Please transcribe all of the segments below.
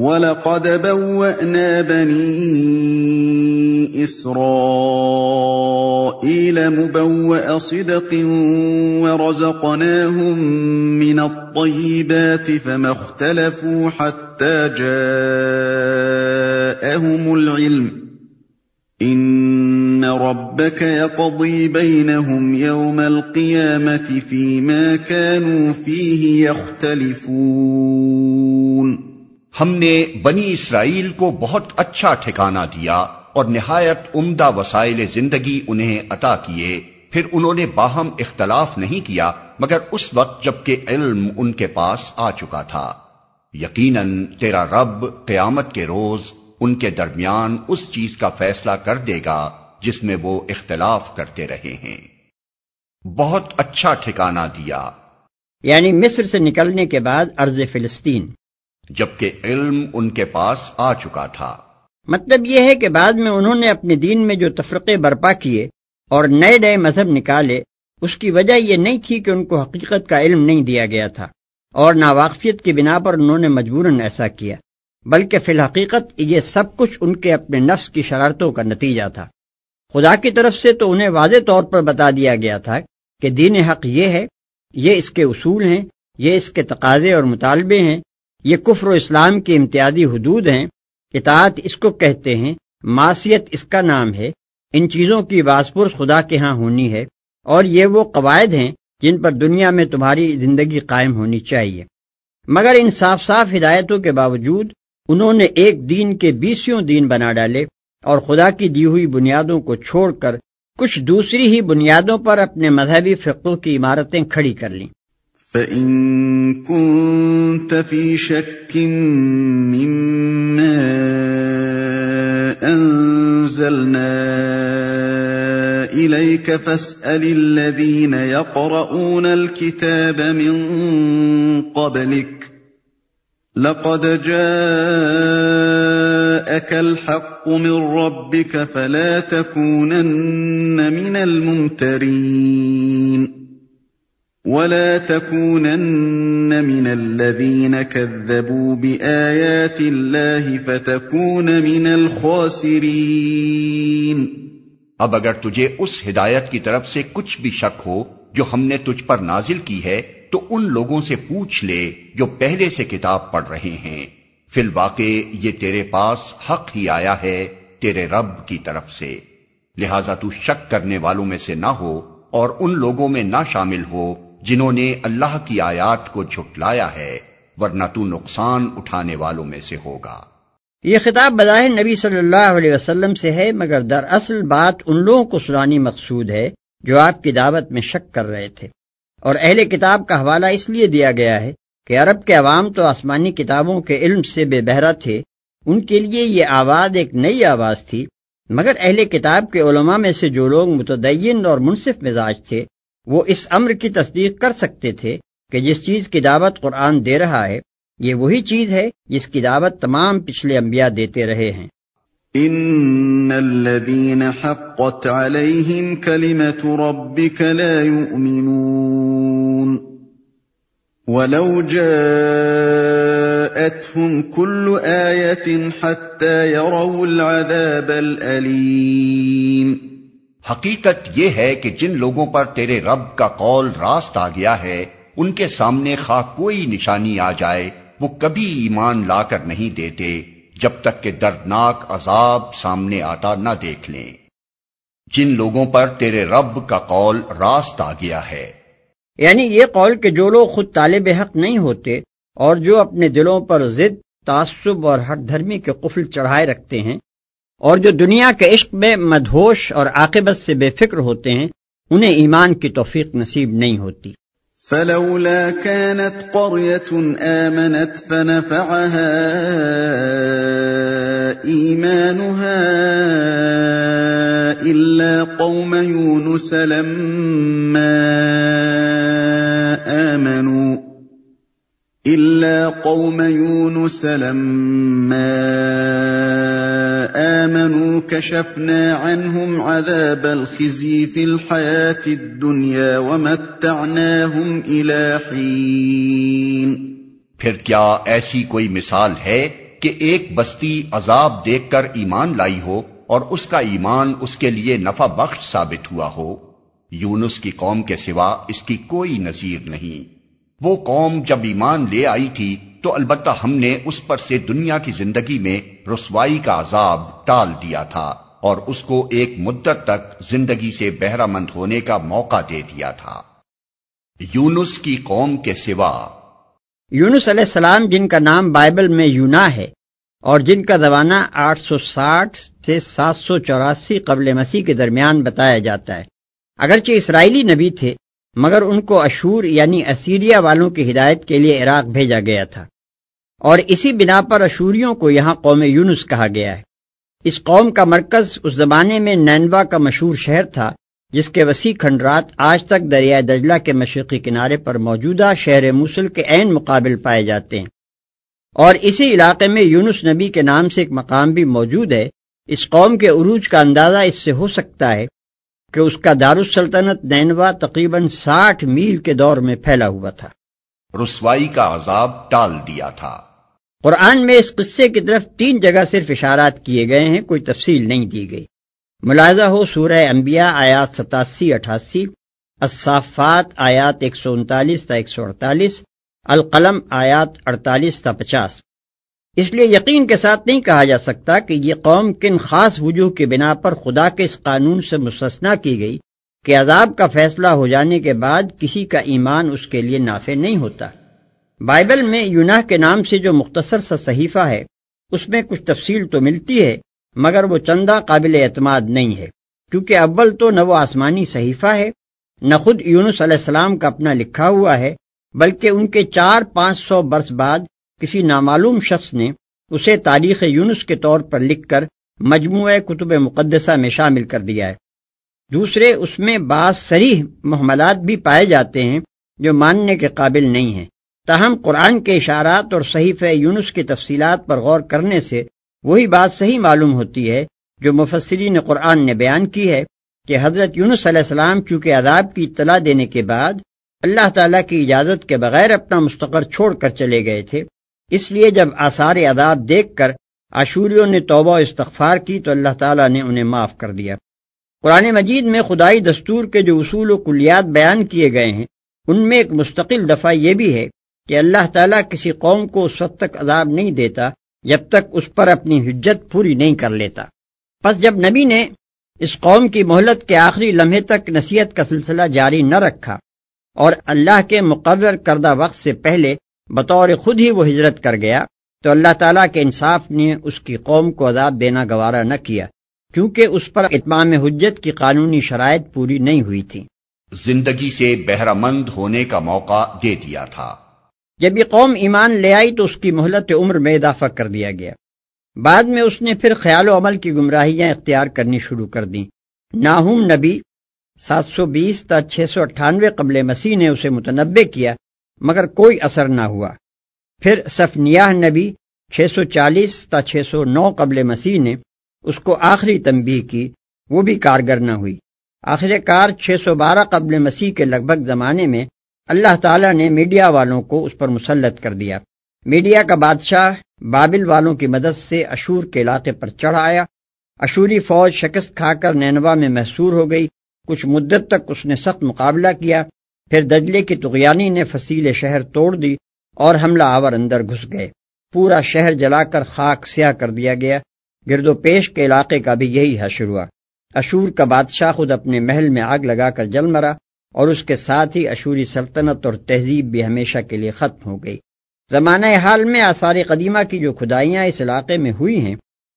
وَلَقَدْ بَوَّأْنَا بَنِي إِسْرَائِيلَ مُبَوَّأَ صِدْقٍ وَرَزَقْنَاهُم مِّنَ الطَّيِّبَاتِ فَمَا اخْتَلَفُوا حَتَّىٰ جَاءَهُمُ الْعِلْمُ إِنَّ رَبَّكَ يَقْضِي بَيْنَهُمْ يَوْمَ الْقِيَامَةِ فِيمَا كَانُوا فِيهِ يَخْتَلِفُونَ ہم نے بنی اسرائیل کو بہت اچھا ٹھکانہ دیا اور نہایت عمدہ وسائل زندگی انہیں عطا کیے۔ پھر انہوں نے باہم اختلاف نہیں کیا، مگر اس وقت جبکہ علم ان کے پاس آ چکا تھا۔ یقیناً تیرا رب قیامت کے روز ان کے درمیان اس چیز کا فیصلہ کر دے گا جس میں وہ اختلاف کرتے رہے ہیں۔ بہت اچھا ٹھکانہ دیا۔ یعنی مصر سے نکلنے کے بعد ارض فلسطین۔ جبکہ علم ان کے پاس آ چکا تھا۔ مطلب یہ ہے کہ بعد میں انہوں نے اپنے دین میں جو تفرقے برپا کیے اور نئے نئے مذہب نکالے، اس کی وجہ یہ نہیں تھی کہ ان کو حقیقت کا علم نہیں دیا گیا تھا اور ناواقفیت کی بنا پر انہوں نے مجبوراً ایسا کیا، بلکہ فی الحقیقت یہ سب کچھ ان کے اپنے نفس کی شرارتوں کا نتیجہ تھا۔ خدا کی طرف سے تو انہیں واضح طور پر بتا دیا گیا تھا کہ دین حق یہ ہے، یہ اس کے اصول ہیں، یہ اس کے تقاضے اور مطالبے ہیں یہ کفر و اسلام کی امتیازی حدود ہیں۔ اطاعت اس کو کہتے ہیں معاشیت اس کا نام ہے۔ ان چیزوں کی باسپرس خدا کے ہاں ہونی ہے۔ اور یہ وہ قواعد ہیں جن پر دنیا میں تمہاری زندگی قائم ہونی چاہیے۔ مگر ان صاف صاف ہدایتوں کے باوجود انہوں نے ایک دین کے بیسوں دین بنا ڈالے اور خدا کی دی ہوئی بنیادوں کو چھوڑ کر کچھ دوسری ہی بنیادوں پر اپنے مذہبی فقوں کی عمارتیں کھڑی کر لیں۔ فَإِن كُنتَ فِي شَكٍّ مِّمَّا أَنزَلْنَا إِلَيْكَ فَاسْأَلِ الَّذِينَ يَقْرَؤُونَ الْكِتَابَ مِن قَبْلِكَ لَقَدْ جَاءَكَ الْحَقُّ مِن رَّبِّكَ فَلَا تَكُونَنَّ مِنَ الْمُمْتَرِينَ ولا تكونن من الذين كذبوا بآيات الله فتكون من الخاسرين۔ اب اگر تجھے اس ہدایت کی طرف سے کچھ بھی شک ہو جو ہم نے تجھ پر نازل کی ہے، تو ان لوگوں سے پوچھ لے جو پہلے سے کتاب پڑھ رہے ہیں۔ فی الواقع یہ تیرے پاس حق ہی آیا ہے تیرے رب کی طرف سے۔ لہذا تو شک کرنے والوں میں سے نہ ہو اور ان لوگوں میں نہ شامل ہو جنہوں نے اللہ کی آیات کو جھٹلایا ہے، ورنہ تو نقصان اٹھانے والوں میں سے ہوگا۔ یہ خطاب بظاہر نبی صلی اللہ علیہ وسلم سے ہے، مگر در اصل بات ان لوگوں کو سنانی مقصود ہے جو آپ کی دعوت میں شک کر رہے تھے۔ اور اہل کتاب کا حوالہ اس لیے دیا گیا ہے کہ عرب کے عوام تو آسمانی کتابوں کے علم سے بے بہرا تھے۔ ان کے لیے یہ آواز ایک نئی آواز تھی، مگر اہل کتاب کے علماء میں سے جو لوگ متدین اور منصف مزاج تھے وہ اس امر کی تصدیق کر سکتے تھے کہ جس چیز کی دعوت قرآن دے رہا ہے، یہ وہی چیز ہے جس کی دعوت تمام پچھلے انبیاء دیتے رہے ہیں۔ ان الذين حقت عليهم كلمه ربك لا يؤمنون ولو جاءتهم كل ايه حتى يروا العذاب الالم حقیقت یہ ہے کہ جن لوگوں پر تیرے رب کا قول راست آ گیا ہے، ان کے سامنے خواہ کوئی نشانی آ جائے، وہ کبھی ایمان لا کر نہیں دیتے، جب تک کہ دردناک عذاب سامنے آتا نہ دیکھ لیں۔ جن لوگوں پر تیرے رب کا قول راست آ گیا ہے۔ یعنی یہ قول کہ جو لوگ خود طالب حق نہیں ہوتے اور جو اپنے دلوں پر ضد، تعصب اور ہر دھرمی کے قفل چڑھائے رکھتے ہیں اور جو دنیا کے عشق میں مدہوش اور عاقبت سے بے فکر ہوتے ہیں، انہیں ایمان کی توفیق نصیب نہیں ہوتی۔ فلولا كانت قرية آمنت فنفعها إيمانها إلا قوم يونس لما آمنوا إلا قوم يونس لما آمنوا كشفنا عنهم عذاب الخزي في الحياة الدنيا ومتعناهم إلى حين. پھر کیا ایسی کوئی مثال ہے کہ ایک بستی عذاب دیکھ کر ایمان لائی ہو اور اس کا ایمان اس کے لیے نفع بخش ثابت ہوا ہو؟ یونس کی قوم کے سوا اس کی کوئی نظیر نہیں۔ وہ قوم جب ایمان لے آئی تھی تو البتہ ہم نے اس پر سے دنیا کی زندگی میں رسوائی کا عذاب ٹال دیا تھا اور اس کو ایک مدت تک زندگی سے بہرہ مند ہونے کا موقع دے دیا تھا۔ یونس کی قوم کے سوا۔ یونس علیہ السلام جن کا نام بائبل میں یونا ہے اور جن کا زمانہ آٹھ سو ساٹھ سے سات سو چوراسی قبل مسیح کے درمیان بتایا جاتا ہے۔ اگرچہ اسرائیلی نبی تھے مگر ان کو اشور یعنی اسیریا والوں کی ہدایت کے لیے عراق بھیجا گیا تھا۔ اور اسی بنا پر اشوریوں کو یہاں قوم یونس کہا گیا ہے۔ اس قوم کا مرکز اس زمانے میں نینوا کا مشہور شہر تھا، جس کے وسیع کھنڈرات آج تک دریائے دجلہ کے مشرقی کنارے پر موجودہ شہر موسل کے عین مقابل پائے جاتے ہیں۔ اور اسی علاقے میں یونس نبی کے نام سے ایک مقام بھی موجود ہے۔ اس قوم کے عروج کا اندازہ اس سے ہو سکتا ہے کہ اس کا دارالسلطنت نینوا تقریباً ساٹھ میل کے دور میں پھیلا ہوا تھا۔ رسوائی کا عذاب ٹال دیا تھا۔ قرآن میں اس قصے کی طرف تین جگہ صرف اشارات کیے گئے ہیں کوئی تفصیل نہیں دی گئی۔ ملاحظہ ہو سورہ انبیاء آیات ستاسی اٹھاسی الصافات آیات ایک سو انتالیس تا ایک سو اڑتالیس القلم آیات اڑتالیس تا پچاس۔ اس لیے یقین کے ساتھ نہیں کہا جا سکتا کہ یہ قوم کن خاص وجوہ کی بنا پر خدا کے اس قانون سے مستثنا کی گئی کہ عذاب کا فیصلہ ہو جانے کے بعد کسی کا ایمان اس کے لیے نافع نہیں ہوتا۔ بائبل میں یوناہ کے نام سے جو مختصر سا صحیفہ ہے، اس میں کچھ تفصیل تو ملتی ہے، مگر وہ چندہ قابل اعتماد نہیں ہے۔ کیونکہ اول تو نہ وہ آسمانی صحیفہ ہے، نہ خود یونس علیہ السلام کا اپنا لکھا ہوا ہے، بلکہ ان کے چار پانچ سو برس بعد کسی نامعلوم شخص نے اسے تاریخ یونس کے طور پر لکھ کر مجموعہ کتب مقدسہ میں شامل کر دیا ہے۔ دوسرے، اس میں بعض سریح محملات بھی پائے جاتے ہیں جو ماننے کے قابل نہیں ہیں۔ تاہم، قرآن کے اشارات اور صحیف یونس کی تفصیلات پر غور کرنے سے وہی بات صحیح معلوم ہوتی ہے جو مفسرین قرآن نے بیان کی ہے کہ حضرت یونس علیہ السلام چونکہ عذاب کی اطلاع دینے کے بعد اللہ تعالیٰ کی اجازت کے بغیر اپنا مستقر چھوڑ کر چلے گئے تھے۔ اس لیے جب آثار عذاب دیکھ کر آشوریوں نے توبہ و استغفار کی تو اللہ تعالیٰ نے انہیں معاف کر دیا۔ قرآن مجید میں خدائی دستور کے جو اصول و کلیات بیان کیے گئے ہیں، ان میں ایک مستقل دفعہ یہ بھی ہے کہ اللہ تعالیٰ کسی قوم کو اس وقت تک عذاب نہیں دیتا جب تک اس پر اپنی حجت پوری نہیں کر لیتا۔ پس جب نبی نے اس قوم کی مہلت کے آخری لمحے تک نصیحت کا سلسلہ جاری نہ رکھا اور اللہ کے مقرر کردہ وقت سے پہلے بطور خود ہی وہ ہجرت کر گیا تو اللہ تعالیٰ کے انصاف نے اس کی قوم کو عذاب دینا گوارا نہ کیا کیونکہ اس پر اتمام حجت کی قانونی شرائط پوری نہیں ہوئی تھی۔ زندگی سے بہرہ مند ہونے کا موقع دے دیا تھا۔ جب یہ قوم ایمان لے آئی تو اس کی مہلت عمر میں اضافہ کر دیا گیا۔ بعد میں اس نے پھر خیال و عمل کی گمراہیاں اختیار کرنی شروع کر دیں۔ ناہوم نبی سات سو بیس تا چھ سو اٹھانوے قبل مسیح نے اسے متنبع کیا۔ مگر کوئی اثر نہ ہوا۔ پھر سفنیاہ نبی چھ سو چالیس تا چھ سو نو قبل مسیح نے اس کو آخری تنبیہ کی، وہ بھی کارگر نہ ہوئی۔ آخر کار چھ سو بارہ قبل مسیح کے لگ بھگ زمانے میں اللہ تعالی نے میڈیا والوں کو اس پر مسلط کر دیا۔ میڈیا کا بادشاہ بابل والوں کی مدد سے اشور کے علاقے پر چڑھ آیا۔ اشوری فوج شکست کھا کر نینوا میں محسور ہو گئی۔ کچھ مدت تک اس نے سخت مقابلہ کیا۔ پھر دجلے کی تغیانی نے فصیل شہر توڑ دی اور حملہ آور اندر گھس گئے۔ پورا شہر جلا کر خاک سیاہ کر دیا گیا۔ گرد و پیش کے علاقے کا بھی یہی حشر ہوا اشور کا بادشاہ خود اپنے محل میں آگ لگا کر جل مرا اور اس کے ساتھ ہی اشوری سلطنت اور تہذیب بھی ہمیشہ کے لیے ختم ہو گئی۔ زمانہ حال میں آثار قدیمہ کی جو کھدائیاں اس علاقے میں ہوئی ہیں،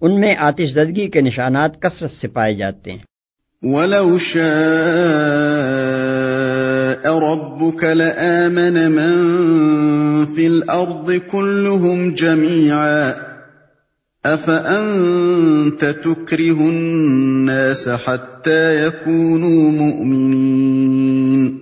ان میں آتش زدگی کے نشانات کثرت سے پائے جاتے ہیں۔ ولو شاء ربك لآمن من في الأرض كلهم جميعا أفأنت تكره الناس حتى يكونوا مؤمنين؟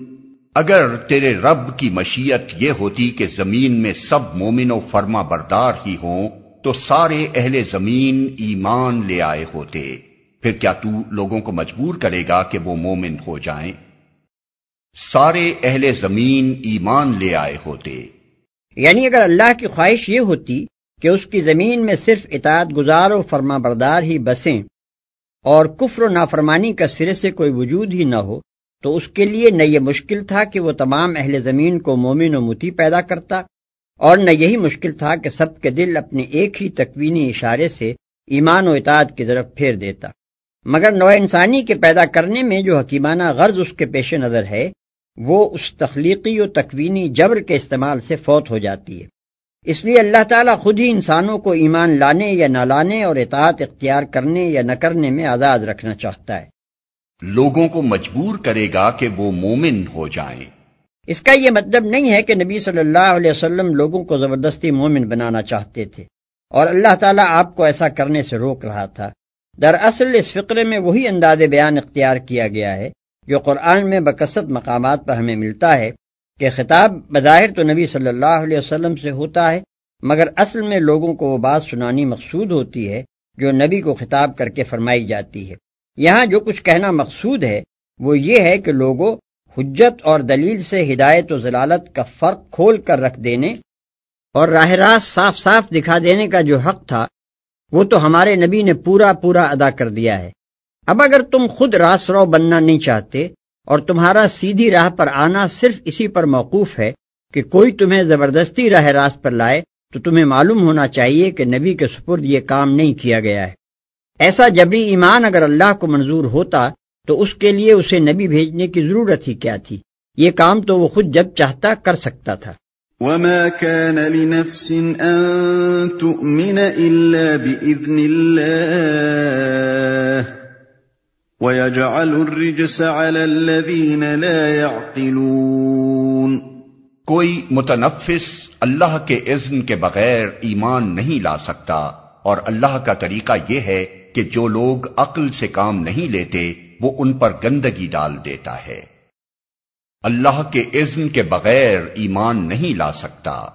اگر تیرے رب کی مشیت یہ ہوتی کہ زمین میں سب مومن و فرما بردار ہی ہوں، تو سارے اہل زمین ایمان لے آئے ہوتے۔ پھر کیا تو لوگوں کو مجبور کرے گا کہ وہ مومن ہو جائیں؟ سارے اہل زمین ایمان لے آئے ہوتے۔ یعنی اگر اللہ کی خواہش یہ ہوتی کہ اس کی زمین میں صرف اطاعت گزار و فرما بردار ہی بسیں اور کفر و نافرمانی کا سرے سے کوئی وجود ہی نہ ہو، تو اس کے لیے نہ یہ مشکل تھا کہ وہ تمام اہل زمین کو مومن و متی پیدا کرتا اور نہ یہی مشکل تھا کہ سب کے دل اپنے ایک ہی تکوینی اشارے سے ایمان و اطاعت کی طرف پھیر دیتا۔ مگر نو انسانی کے پیدا کرنے میں جو حکیمانہ غرض اس کے پیش نظر ہے وہ اس تخلیقی و تکوینی جبر کے استعمال سے فوت ہو جاتی ہے۔ اس لیے اللہ تعالیٰ خود ہی انسانوں کو ایمان لانے یا نہ لانے اور اطاعت اختیار کرنے یا نہ کرنے میں آزاد رکھنا چاہتا ہے۔ لوگوں کو مجبور کرے گا کہ وہ مومن ہو جائیں۔ اس کا یہ مطلب نہیں ہے کہ نبی صلی اللہ علیہ وسلم لوگوں کو زبردستی مومن بنانا چاہتے تھے اور اللہ تعالیٰ آپ کو ایسا کرنے سے روک رہا تھا۔ دراصل اس فقرے میں وہی انداز بیان اختیار کیا گیا ہے جو قرآن میں بکثت مقامات پر ہمیں ملتا ہے کہ خطاب بظاہر تو نبی صلی اللہ علیہ وسلم سے ہوتا ہے، مگر اصل میں لوگوں کو وہ بات سنانی مقصود ہوتی ہے جو نبی کو خطاب کر کے فرمائی جاتی ہے۔ یہاں جو کچھ کہنا مقصود ہے، وہ یہ ہے کہ لوگوں حجت اور دلیل سے ہدایت و ضلالت کا فرق کھول کر رکھ دینے اور راہ راست صاف صاف دکھا دینے کا جو حق تھا، وہ تو ہمارے نبی نے پورا پورا ادا کر دیا ہے۔ اب اگر تم خود راس رو بننا نہیں چاہتے اور تمہارا سیدھی راہ پر آنا صرف اسی پر موقوف ہے کہ کوئی تمہیں زبردستی راہ راست پر لائے، تو تمہیں معلوم ہونا چاہیے کہ نبی کے سپرد یہ کام نہیں کیا گیا ہے۔ ایسا جبری ایمان اگر اللہ کو منظور ہوتا، تو اس کے لیے اسے نبی بھیجنے کی ضرورت ہی کیا تھی۔ یہ کام تو وہ خود جب چاہتا کر سکتا تھا۔ وما كان لنفس ان تؤمن الا باذن الله وَيَجْعَلُ الرِّجْسَ عَلَى الَّذِينَ لَا يَعْقِلُونَ کوئی متنفس اللہ کے اذن کے بغیر ایمان نہیں لا سکتا اور اللہ کا طریقہ یہ ہے کہ جو لوگ عقل سے کام نہیں لیتے وہ ان پر گندگی ڈال دیتا ہے۔ اللہ کے اذن کے بغیر ایمان نہیں لا سکتا۔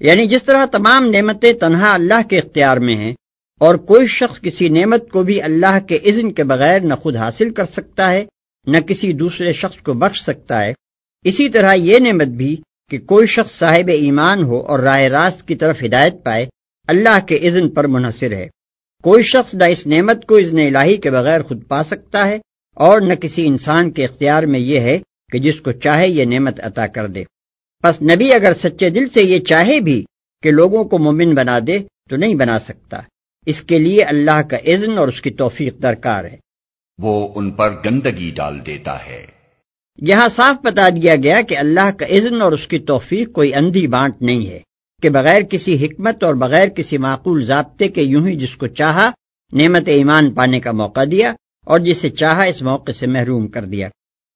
یعنی جس طرح تمام نعمتیں تنہا اللہ کے اختیار میں ہیں اور کوئی شخص کسی نعمت کو بھی اللہ کے اذن کے بغیر نہ خود حاصل کر سکتا ہے، نہ کسی دوسرے شخص کو بخش سکتا ہے۔ اسی طرح یہ نعمت بھی کہ کوئی شخص صاحب ایمان ہو اور رائے راست کی طرف ہدایت پائے، اللہ کے اذن پر منحصر ہے۔ کوئی شخص نہ اس نعمت کو اذن الہی کے بغیر خود پا سکتا ہے اور نہ کسی انسان کے اختیار میں یہ ہے کہ جس کو چاہے یہ نعمت عطا کر دے۔ پس نبی اگر سچے دل سے یہ چاہے بھی کہ لوگوں کو مومن بنا دے تو نہیں بنا سکتا۔ اس کے لیے اللہ کا اذن اور اس کی توفیق درکار ہے۔ وہ ان پر گندگی ڈال دیتا ہے۔ یہاں صاف بتا دیا گیا کہ اللہ کا اذن اور اس کی توفیق کوئی اندھی بانٹ نہیں ہے کہ بغیر کسی حکمت اور بغیر کسی معقول ضابطے کے یوں ہی جس کو چاہا نعمت ایمان پانے کا موقع دیا اور جسے چاہا اس موقع سے محروم کر دیا۔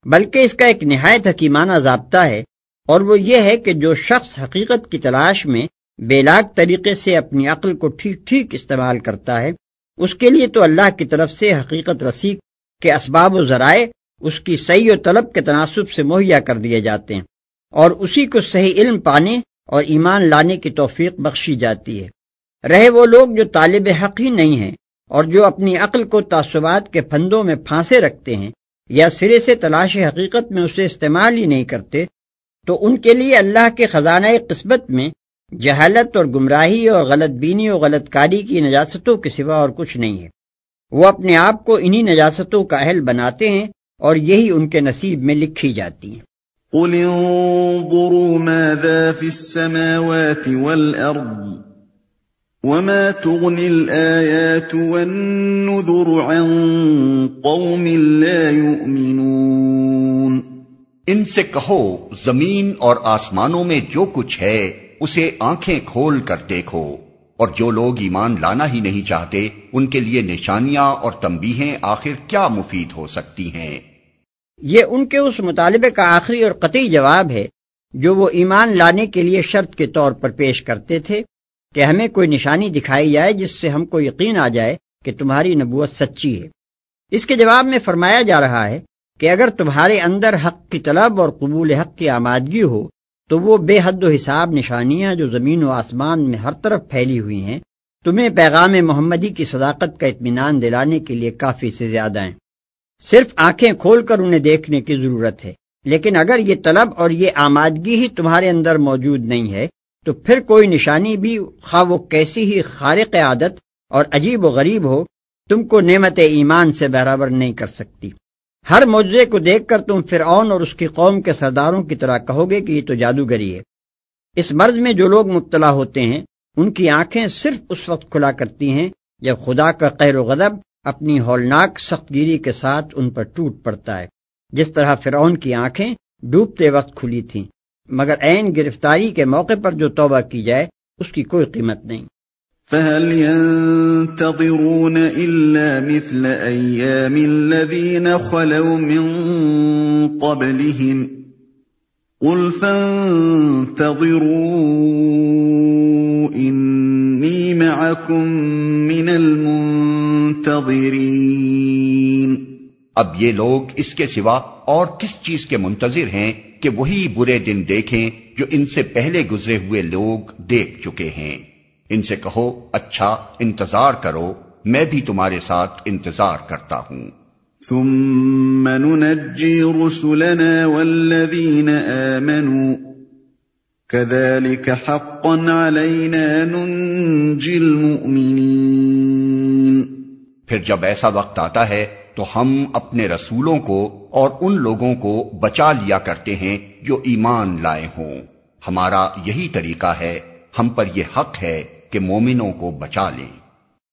بلکہ اس کا ایک نہایت حکیمانہ ضابطہ ہے اور وہ یہ ہے کہ جو شخص حقیقت کی تلاش میں بےلاگ طریقے سے اپنی عقل کو ٹھیک ٹھیک استعمال کرتا ہے، اس کے لیے تو اللہ کی طرف سے حقیقت رسیق کے اسباب و ذرائع اس کی صحیح و طلب کے تناسب سے مہیا کر دیے جاتے ہیں اور اسی کو صحیح علم پانے اور ایمان لانے کی توفیق بخشی جاتی ہے۔ رہے وہ لوگ جو طالب حق ہی نہیں ہیں اور جو اپنی عقل کو تعصبات کے پھندوں میں پھانسے رکھتے ہیں یا سرے سے تلاش حقیقت میں اسے استعمال ہی نہیں کرتے، تو ان کے لیے اللہ کے خزانہ قسمت میں جہالت اور گمراہی اور غلط بینی اور غلط کاری کی نجاستوں کے سوا اور کچھ نہیں ہے۔ وہ اپنے آپ کو انہی نجاستوں کا اہل بناتے ہیں اور یہی ان کے نصیب میں لکھی جاتی ہیں۔ قل انظروا ماذا في السماوات والأرض وما تغني الآيات والنذر عن قوم لا يؤمنون۔ ان سے کہو زمین اور آسمانوں میں جو کچھ ہے اسے آنکھیں کھول کر دیکھو، اور جو لوگ ایمان لانا ہی نہیں چاہتے، ان کے لیے نشانیاں اور تمبیہیں آخر کیا مفید ہو سکتی ہیں؟ یہ ان کے اس مطالبے کا آخری اور قطعی جواب ہے، جو وہ ایمان لانے کے لیے شرط کے طور پر پیش کرتے تھے کہ ہمیں کوئی نشانی دکھائی جائے جس سے ہم کو یقین آ جائے کہ تمہاری نبوت سچی ہے۔ اس کے جواب میں فرمایا جا رہا ہے کہ اگر تمہارے اندر حق کی طلب اور قبول حق کی آمادگی ہو تو وہ بے حد و حساب نشانیاں جو زمین و آسمان میں ہر طرف پھیلی ہوئی ہیں، تمہیں پیغام محمدی کی صداقت کا اطمینان دلانے کے لیے کافی سے زیادہ ہیں۔ صرف آنکھیں کھول کر انہیں دیکھنے کی ضرورت ہے۔ لیکن اگر یہ طلب اور یہ آمادگی ہی تمہارے اندر موجود نہیں ہے، تو پھر کوئی نشانی بھی خواہ وہ کیسی ہی خارق عادت اور عجیب و غریب ہو، تم کو نعمت ایمان سے برابر نہیں کر سکتی۔ ہر معجزے کو دیکھ کر تم فرعون اور اس کی قوم کے سرداروں کی طرح کہو گے کہ یہ تو جادوگری ہے۔ اس مرض میں جو لوگ مبتلا ہوتے ہیں، ان کی آنکھیں صرف اس وقت کھلا کرتی ہیں جب خدا کا قیر و غضب اپنی ہولناک سخت گیری کے ساتھ ان پر ٹوٹ پڑتا ہے۔ جس طرح فرعون کی آنکھیں ڈوبتے وقت کھلی تھیں، مگر عین گرفتاری کے موقع پر جو توبہ کی جائے، اس کی کوئی قیمت نہیں۔ فهل ينتظرون إلا مثل أيام الذين خلوا من قبلهم قل فانتظروا إني معكم من المنتظرين اب یہ لوگ اس کے سوا اور کس چیز کے منتظر ہیں کہ وہی برے دن دیکھیں جو ان سے پہلے گزرے ہوئے لوگ دیکھ چکے ہیں؟ ان سے کہو اچھا انتظار کرو میں بھی تمہارے ساتھ انتظار کرتا ہوں۔ ثم ننجي رسلنا والذين آمنوا كذلك حقا علينا ننجي المؤمنين۔ پھر جب ایسا وقت آتا ہے تو ہم اپنے رسولوں کو اور ان لوگوں کو بچا لیا کرتے ہیں جو ایمان لائے ہوں۔ ہمارا یہی طریقہ ہے ہم پر یہ حق ہے کہ مومنوں کو بچا لیں۔